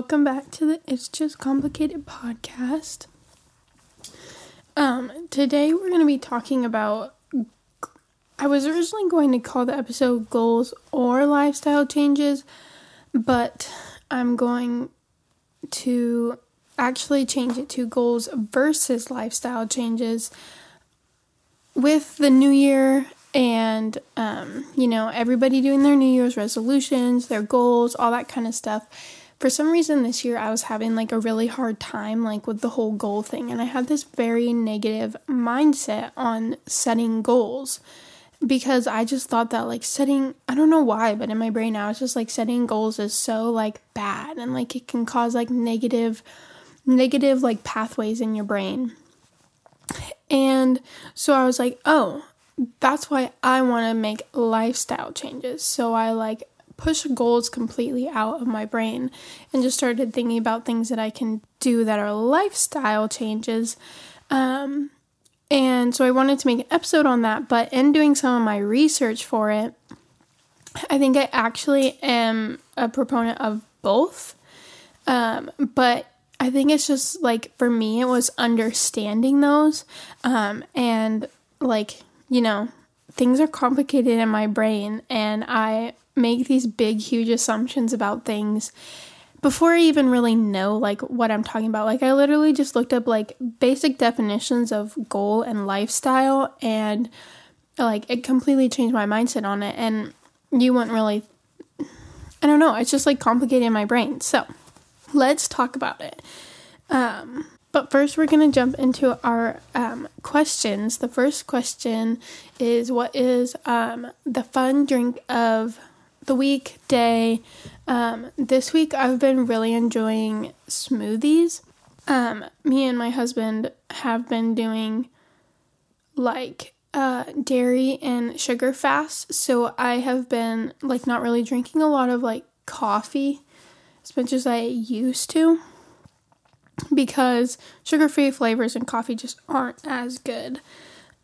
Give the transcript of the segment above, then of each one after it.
Welcome back to the It's Just Complicated podcast. Um, today we're going to be talking about. I was originally going to call the episode Goals or Lifestyle Changes, but I'm going to actually change it to Goals versus Lifestyle Changes. With the new year and um, you know everybody doing their new year's resolutions their goals all that kind of stuff for some reason this year i was having like a really hard time like with the whole goal thing and i had this very negative mindset on setting goals because i just thought that like setting i don't know why but in my brain now it's just like setting goals is so like bad and like it can cause like negative negative like pathways in your brain and so i was like oh that's why I want to make lifestyle changes. So I like push goals completely out of my brain and just started thinking about things that I can do that are lifestyle changes. Um, and so I wanted to make an episode on that, but in doing some of my research for it, I think I actually am a proponent of both. Um, but I think it's just like for me, it was understanding those um, and like you know, things are complicated in my brain and I make these big, huge assumptions about things before I even really know like what I'm talking about. Like I literally just looked up like basic definitions of goal and lifestyle and like it completely changed my mindset on it and you wouldn't really I don't know, it's just like complicating my brain. So, let's talk about it. Um but first, we're going to jump into our um, questions. The first question is What is um, the fun drink of the week, day? Um, this week, I've been really enjoying smoothies. Um, me and my husband have been doing like uh, dairy and sugar fast. So I have been like not really drinking a lot of like coffee as much as I used to because sugar free flavors in coffee just aren't as good.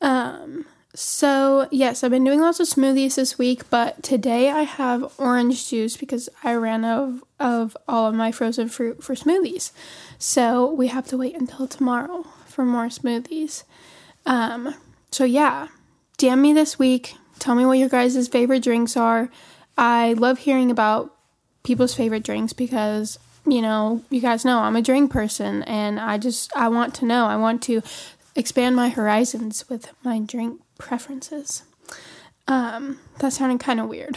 Um, so, yes, I've been doing lots of smoothies this week, but today I have orange juice because I ran out of, of all of my frozen fruit for smoothies. So, we have to wait until tomorrow for more smoothies. Um, so, yeah, DM me this week. Tell me what your guys' favorite drinks are. I love hearing about people's favorite drinks because you know, you guys know I'm a drink person and I just I want to know. I want to expand my horizons with my drink preferences. Um, that sounded kind of weird.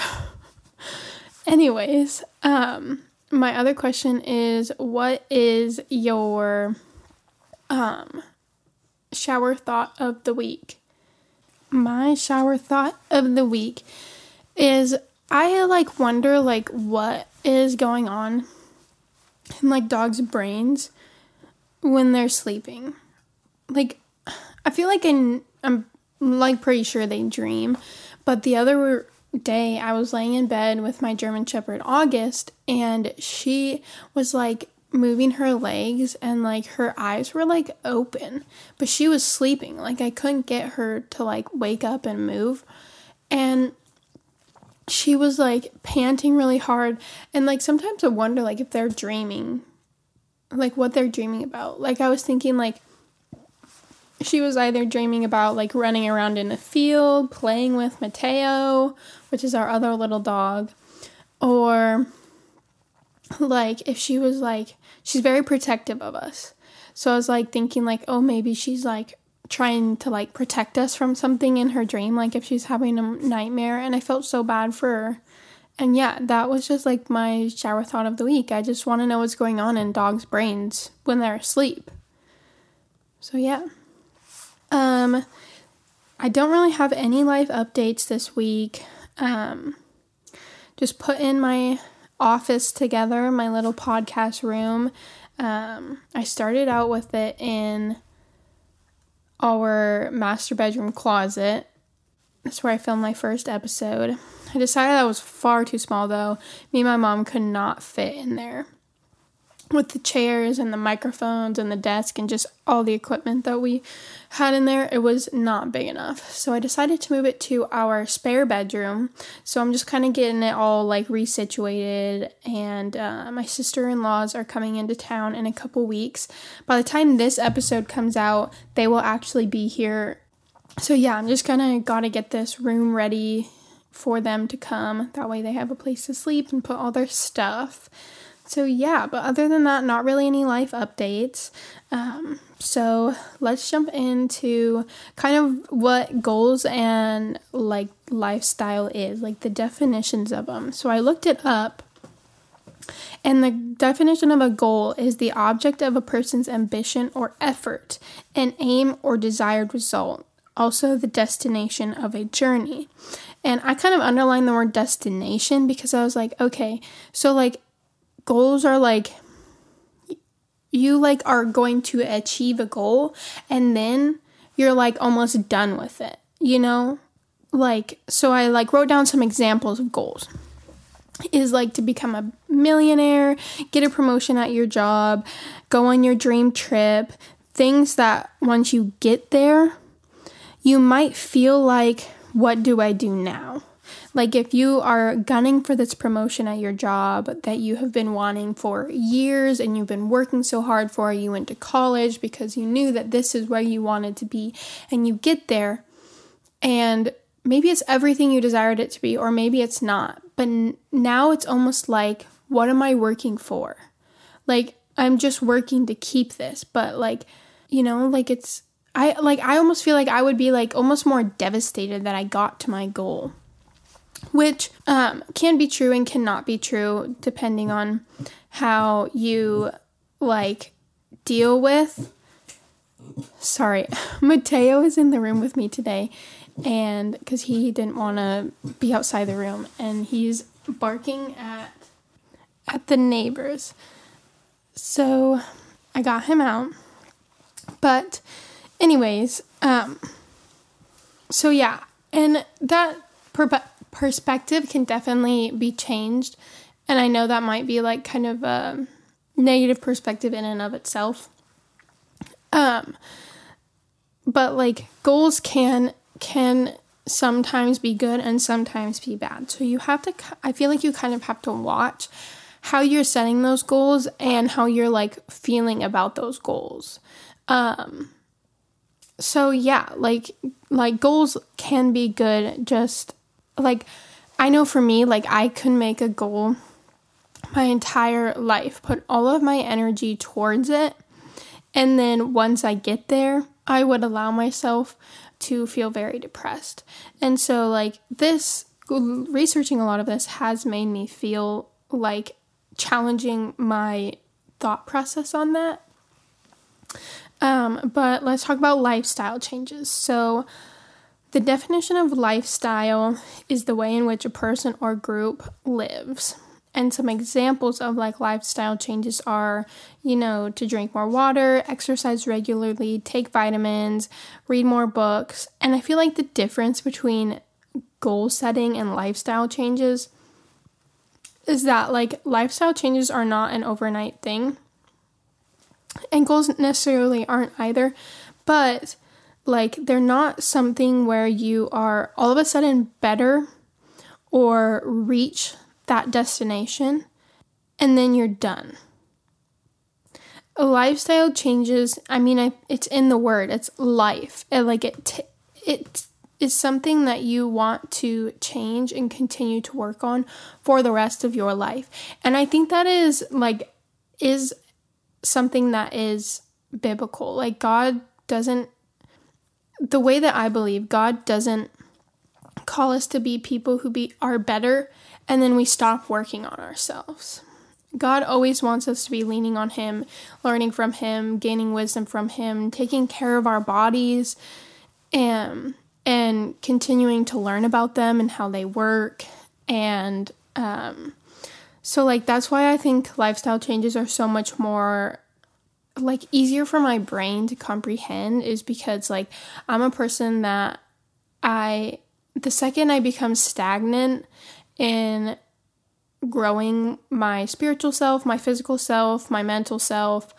Anyways, um, my other question is what is your um shower thought of the week? My shower thought of the week is I like wonder like what is going on in like dogs' brains when they're sleeping. Like, I feel like in, I'm like pretty sure they dream, but the other day I was laying in bed with my German Shepherd August, and she was like moving her legs and like her eyes were like open, but she was sleeping. Like, I couldn't get her to like wake up and move. And she was like panting really hard and like sometimes i wonder like if they're dreaming like what they're dreaming about like i was thinking like she was either dreaming about like running around in a field playing with mateo which is our other little dog or like if she was like she's very protective of us so i was like thinking like oh maybe she's like trying to like protect us from something in her dream, like if she's having a nightmare. And I felt so bad for her. And yeah, that was just like my shower thought of the week. I just want to know what's going on in dogs' brains when they're asleep. So yeah. Um I don't really have any life updates this week. Um just put in my office together, my little podcast room. Um I started out with it in our master bedroom closet. That's where I filmed my first episode. I decided that was far too small though. Me and my mom could not fit in there. With the chairs and the microphones and the desk and just all the equipment that we had in there, it was not big enough. So I decided to move it to our spare bedroom. So I'm just kind of getting it all like resituated. And uh, my sister in laws are coming into town in a couple weeks. By the time this episode comes out, they will actually be here. So yeah, I'm just kind of got to get this room ready for them to come. That way they have a place to sleep and put all their stuff. So, yeah, but other than that, not really any life updates. Um, so, let's jump into kind of what goals and like lifestyle is, like the definitions of them. So, I looked it up, and the definition of a goal is the object of a person's ambition or effort, an aim or desired result, also the destination of a journey. And I kind of underlined the word destination because I was like, okay, so like goals are like you like are going to achieve a goal and then you're like almost done with it you know? Like so i like wrote down some examples of goals. Is like to become a millionaire get a promotion at your job go on your dream trip things that once you get there you might feel like what do i do now like, if you are gunning for this promotion at your job that you have been wanting for years and you've been working so hard for, you went to college because you knew that this is where you wanted to be, and you get there, and maybe it's everything you desired it to be, or maybe it's not. But now it's almost like, what am I working for? Like, I'm just working to keep this, but like, you know, like it's I like I almost feel like I would be like almost more devastated that I got to my goal which um, can be true and cannot be true depending on how you like deal with. Sorry, Mateo is in the room with me today, and because he didn't want to be outside the room, and he's barking at at the neighbors. So I got him out. But anyways, um so yeah, and that perspective can definitely be changed. And I know that might be like kind of a negative perspective in and of itself. Um, but like goals can can sometimes be good and sometimes be bad. So you have to I feel like you kind of have to watch how you're setting those goals and how you're like feeling about those goals. Um so yeah, like like goals can be good just like I know for me, like I could make a goal my entire life, put all of my energy towards it. And then once I get there, I would allow myself to feel very depressed. And so, like, this researching a lot of this has made me feel like challenging my thought process on that. Um, but let's talk about lifestyle changes. So, the definition of lifestyle is the way in which a person or group lives. And some examples of like lifestyle changes are, you know, to drink more water, exercise regularly, take vitamins, read more books. And I feel like the difference between goal setting and lifestyle changes is that like lifestyle changes are not an overnight thing. And goals necessarily aren't either, but like, they're not something where you are all of a sudden better or reach that destination and then you're done. A lifestyle changes, I mean, I, it's in the word, it's life. It, like, it, t- it is something that you want to change and continue to work on for the rest of your life. And I think that is like, is something that is biblical. Like, God doesn't the way that I believe, God doesn't call us to be people who be are better and then we stop working on ourselves. God always wants us to be leaning on him, learning from him, gaining wisdom from him, taking care of our bodies and and continuing to learn about them and how they work and um so like that's why I think lifestyle changes are so much more like easier for my brain to comprehend is because like I'm a person that I the second I become stagnant in growing my spiritual self, my physical self, my mental self,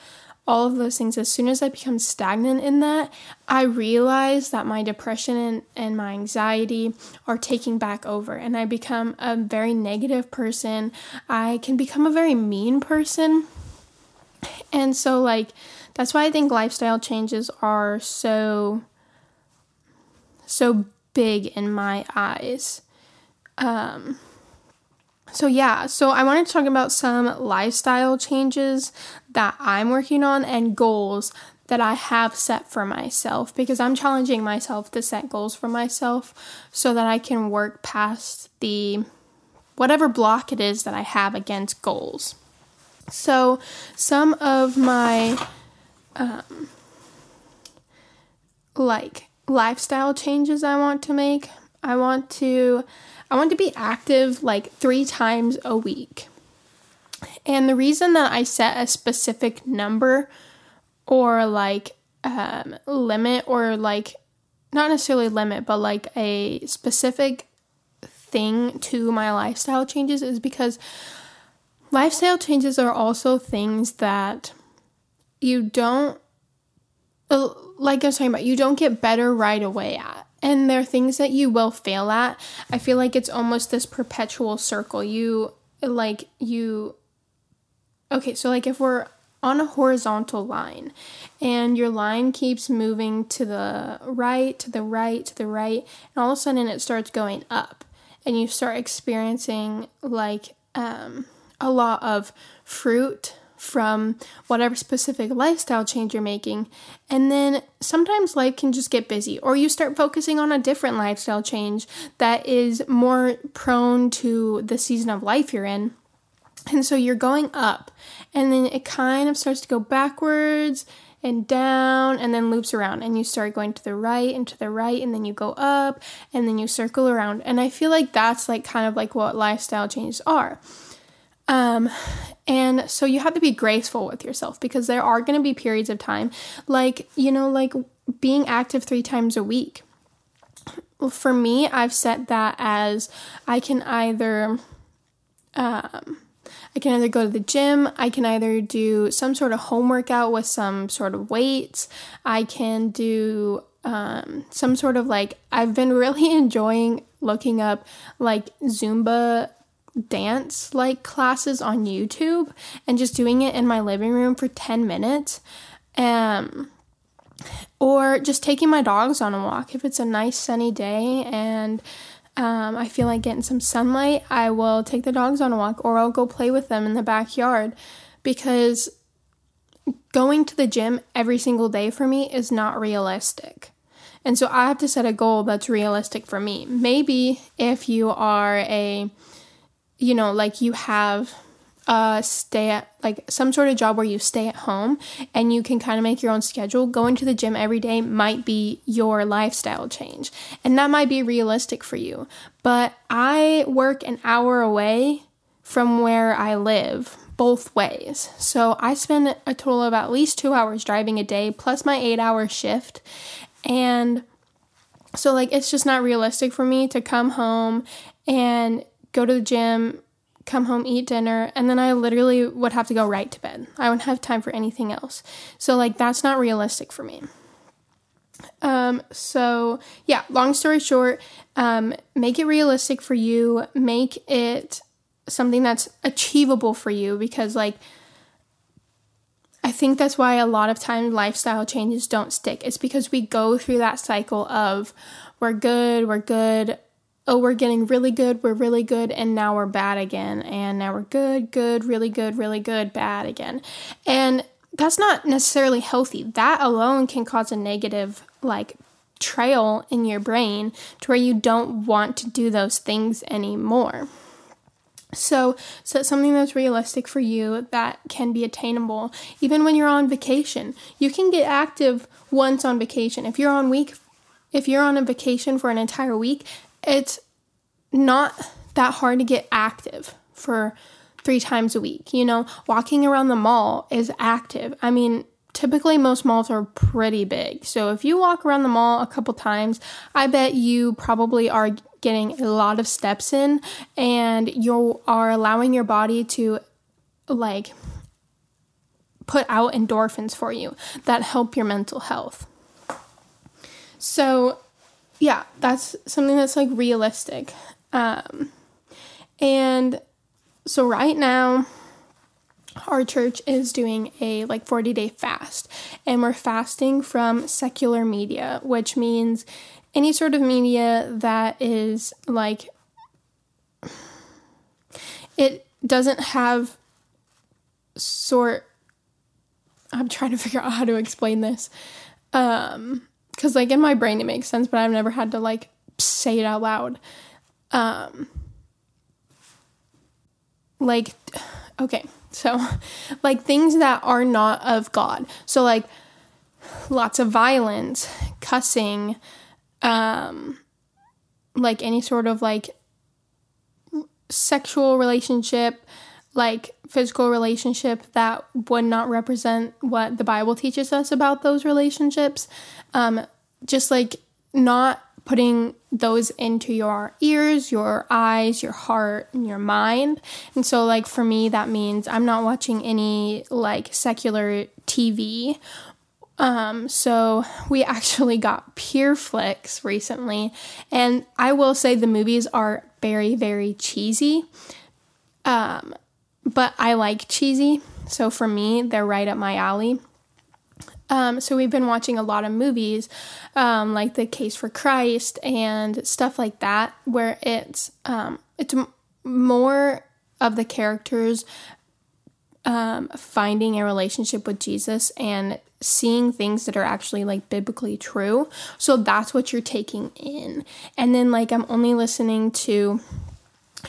all of those things, as soon as I become stagnant in that, I realize that my depression and, and my anxiety are taking back over, and I become a very negative person. I can become a very mean person. And so, like, that's why I think lifestyle changes are so, so big in my eyes. Um, so, yeah, so I wanted to talk about some lifestyle changes that I'm working on and goals that I have set for myself because I'm challenging myself to set goals for myself so that I can work past the whatever block it is that I have against goals. So, some of my um, like lifestyle changes I want to make, I want to I want to be active like three times a week. And the reason that I set a specific number or like um, limit or like not necessarily limit, but like a specific thing to my lifestyle changes is because lifestyle changes are also things that you don't uh, like I was talking about, you don't get better right away at and there are things that you will fail at. I feel like it's almost this perpetual circle. You like you Okay, so like if we're on a horizontal line and your line keeps moving to the right, to the right, to the right, and all of a sudden it starts going up and you start experiencing like um, a lot of fruit from whatever specific lifestyle change you're making. And then sometimes life can just get busy, or you start focusing on a different lifestyle change that is more prone to the season of life you're in. And so you're going up, and then it kind of starts to go backwards and down and then loops around and you start going to the right and to the right and then you go up and then you circle around and i feel like that's like kind of like what lifestyle changes are um, and so you have to be graceful with yourself because there are going to be periods of time, like, you know, like being active three times a week. For me, I've set that as I can either, um, I can either go to the gym, I can either do some sort of home workout with some sort of weights, I can do um, some sort of like, I've been really enjoying looking up like Zumba dance like classes on YouTube and just doing it in my living room for 10 minutes. Um, or just taking my dogs on a walk. If it's a nice sunny day and um, I feel like getting some sunlight, I will take the dogs on a walk or I'll go play with them in the backyard because going to the gym every single day for me is not realistic. And so I have to set a goal that's realistic for me. Maybe if you are a you know, like you have uh stay at like some sort of job where you stay at home and you can kind of make your own schedule. Going to the gym every day might be your lifestyle change and that might be realistic for you. But i work an hour away from where i live both ways. So i spend a total of at least two hours driving a day plus my eight hour shift. And so like it's just not realistic for me to come home and go to the gym, come home, eat dinner, and then I literally would have to go right to bed. I wouldn't have time for anything else. So, like, that's not realistic for me. Um, so yeah, long story short, um, make it realistic for you, make it something that's achievable for you because, like, I think that's why a lot of times lifestyle changes don't stick. It's because we go through that cycle of we're good, we're good, oh, we're getting really good, we're really good, and now we're bad again. And now we're good, good, really good, really good, bad again. And that's not necessarily healthy. That alone can cause a negative, like, trail in your brain to where you don't want to do those things anymore. So, set something that's realistic for you that can be attainable. Even when you're on vacation, you can get active once on vacation. If you're on week, if you're on a vacation for an entire week, it's not that hard to get active for three times a week. You know, walking around the mall is active. I mean, typically most malls are pretty big. So if you walk around the mall a couple times, I bet you probably are getting a lot of steps in and you are allowing your body to like put out endorphins for you that help your mental health. So, yeah, that's something that's like realistic. Um, and so, right now, our church is doing a like 40 day fast, and we're fasting from secular media, which means any sort of media that is like it doesn't have sort I'm trying to figure out how to explain this. Um cuz like in my brain it makes sense, but I've never had to like say it out loud. Um like okay, so like things that are not of God. So like lots of violence, cussing, um like any sort of like sexual relationship, like physical relationship that would not represent what the Bible teaches us about those relationships. Um, just like not putting those into your ears, your eyes, your heart, and your mind. And so, like, for me, that means I'm not watching any like secular TV. Um, so we actually got PureFlix recently, and I will say the movies are very, very cheesy. Um, but I like cheesy. So for me, they're right up my alley. Um, so we've been watching a lot of movies, um, like The Case for Christ and stuff like that, where it's um, it's m- more of the characters um, finding a relationship with Jesus and seeing things that are actually like biblically true. So that's what you're taking in, and then like I'm only listening to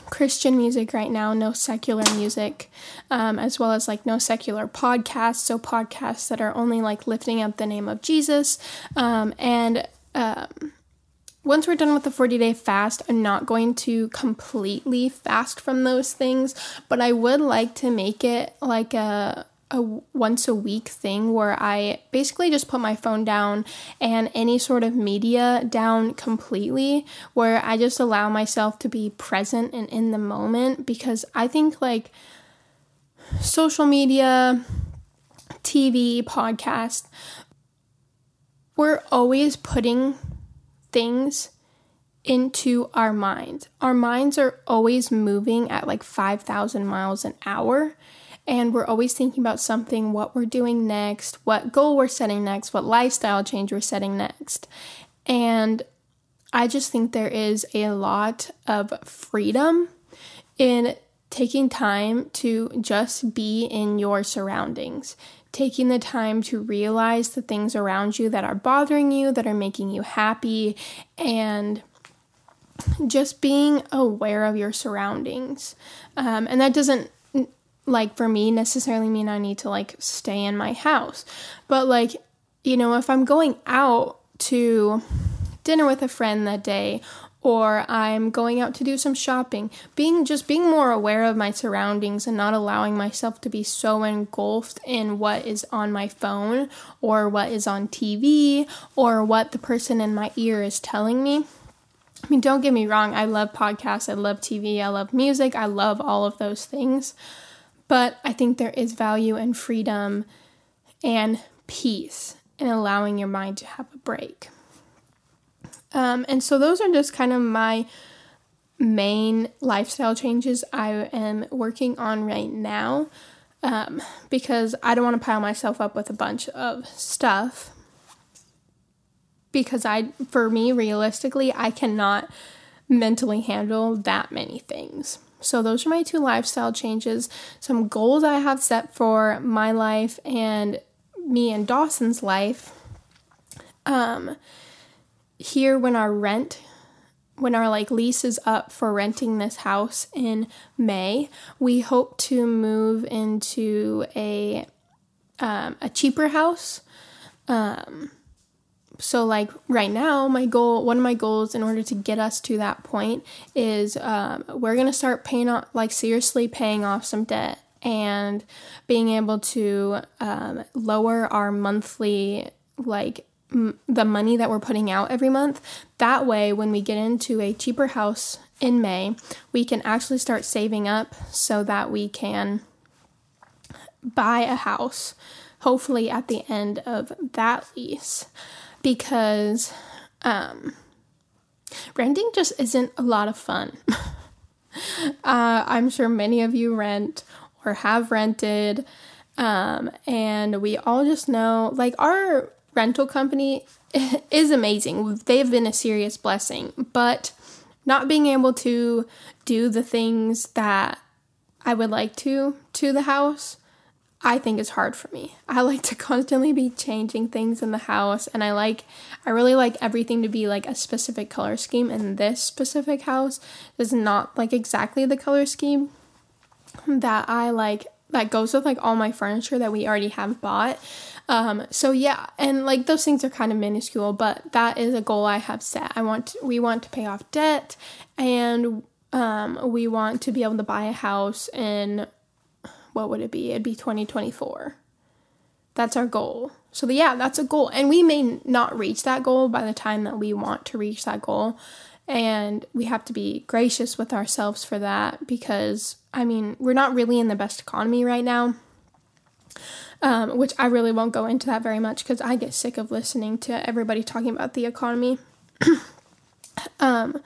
Christian music right now, no secular music, um, as well as like no secular podcasts. So, podcasts that are only like lifting up the name of Jesus. Um, and um, once we're done with the 40 day fast, I'm not going to completely fast from those things, but I would like to make it like a a once a week thing where I basically just put my phone down and any sort of media down completely, where I just allow myself to be present and in the moment because I think like social media, TV, podcast, we're always putting things into our minds. Our minds are always moving at like 5,000 miles an hour and we're always thinking about something, what we're doing next, what goal we're setting next, what lifestyle change we're setting next. And I just think there is a lot of freedom in taking time to just be in your surroundings, taking the time to realize the things around you that are bothering you, that are making you happy, and just being aware of your surroundings. Um, and that doesn't like for me necessarily mean I need to like stay in my house. But like, you know, if I'm going out to dinner with a friend that day or I'm going out to do some shopping, being just being more aware of my surroundings and not allowing myself to be so engulfed in what is on my phone or what is on TV or what the person in my ear is telling me. I mean, don't get me wrong, I love podcasts, I love TV, I love music, I love all of those things. But I think there is value and freedom and peace in allowing your mind to have a break. Um, and so those are just kind of my main lifestyle changes I am working on right now um, because I don't want to pile myself up with a bunch of stuff. Because I, for me, realistically, I cannot mentally handle that many things. So, those are my two lifestyle changes, some goals I have set for my life and me and Dawson's life. Um, here, when our rent, when our like lease is up for renting this house in May, we hope to move into a um, a cheaper house. Um, so like right now my goal one of my goals in order to get us to that point is um, we're gonna start paying off like seriously paying off some debt and being able to um, lower our monthly like m- the money that we're putting out every month. That way, when we get into a cheaper house in May, we can actually start saving up so that we can buy a house, hopefully at the end of that lease, because um, renting just isn't a lot of fun. uh, I'm sure many of you rent or have rented, um, and we all just know like our rental company is amazing. They've been a serious blessing, but not being able to do the things that I would like to to the house I think is hard for me. I like to constantly be changing things in the house and I like I really like everything to be like a specific color scheme and this specific house is not like exactly the color scheme that I like that goes with like all my furniture that we already have bought. Um so yeah, and like those things are kind of minuscule, but that is a goal I have set. I want to, we want to pay off debt and um we want to be able to buy a house in what would it be? It'd be 2024. That's our goal. So, yeah, that's a goal. And we may not reach that goal by the time that we want to reach that goal. And we have to be gracious with ourselves for that because, I mean, we're not really in the best economy right now. Um, which I really won't go into that very much because I get sick of listening to everybody talking about the economy. um,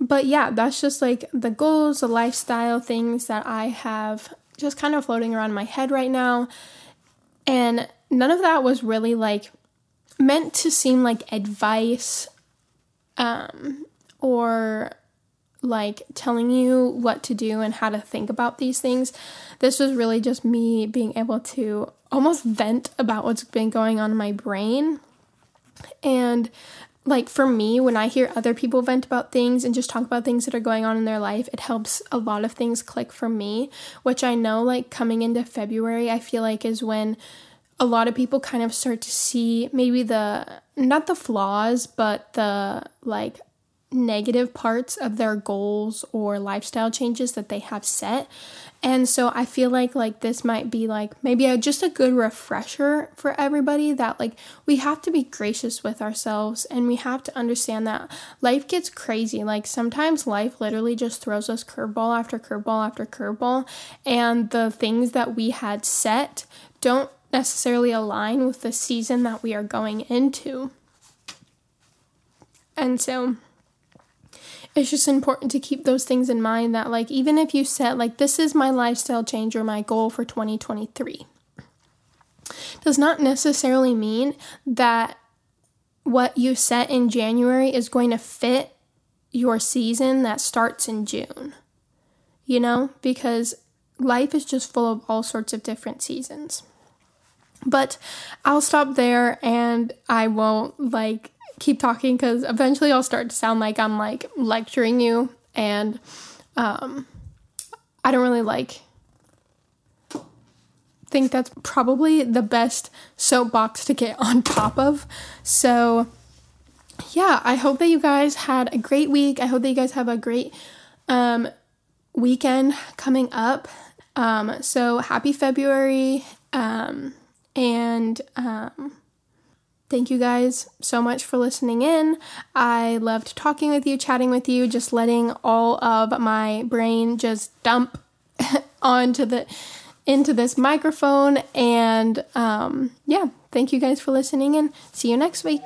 but yeah, that's just like the goals, the lifestyle things that I have just kind of floating around my head right now. And none of that was really like meant to seem like advice um, or like telling you what to do and how to think about these things. This was really just me being able to almost vent about what's been going on in my brain. And like for me, when I hear other people vent about things and just talk about things that are going on in their life, it helps a lot of things click for me, which I know like coming into February, I feel like is when a lot of people kind of start to see maybe the not the flaws, but the like negative parts of their goals or lifestyle changes that they have set. And so I feel like like this might be like maybe a, just a good refresher for everybody that like we have to be gracious with ourselves and we have to understand that life gets crazy. Like sometimes life literally just throws us curveball after curveball after curveball and the things that we had set don't necessarily align with the season that we are going into. And so it's just important to keep those things in mind that like even if you set like this is my lifestyle change or my goal for 2023 does not necessarily mean that what you set in January is going to fit your season that starts in June. You know, because life is just full of all sorts of different seasons. But I'll stop there and I won't like keep talking because eventually I'll start to sound like I'm like lecturing you, and um, I don't really like. Think that's probably the best soapbox to get on top of. So, yeah, I hope that you guys had a great week. I hope that you guys have a great um, weekend coming up. Um, so happy February. Um, and um, Thank you guys so much for listening in. I loved talking with you, chatting with you, just letting all of my brain just dump onto the into this microphone and um yeah, thank you guys for listening and see you next week.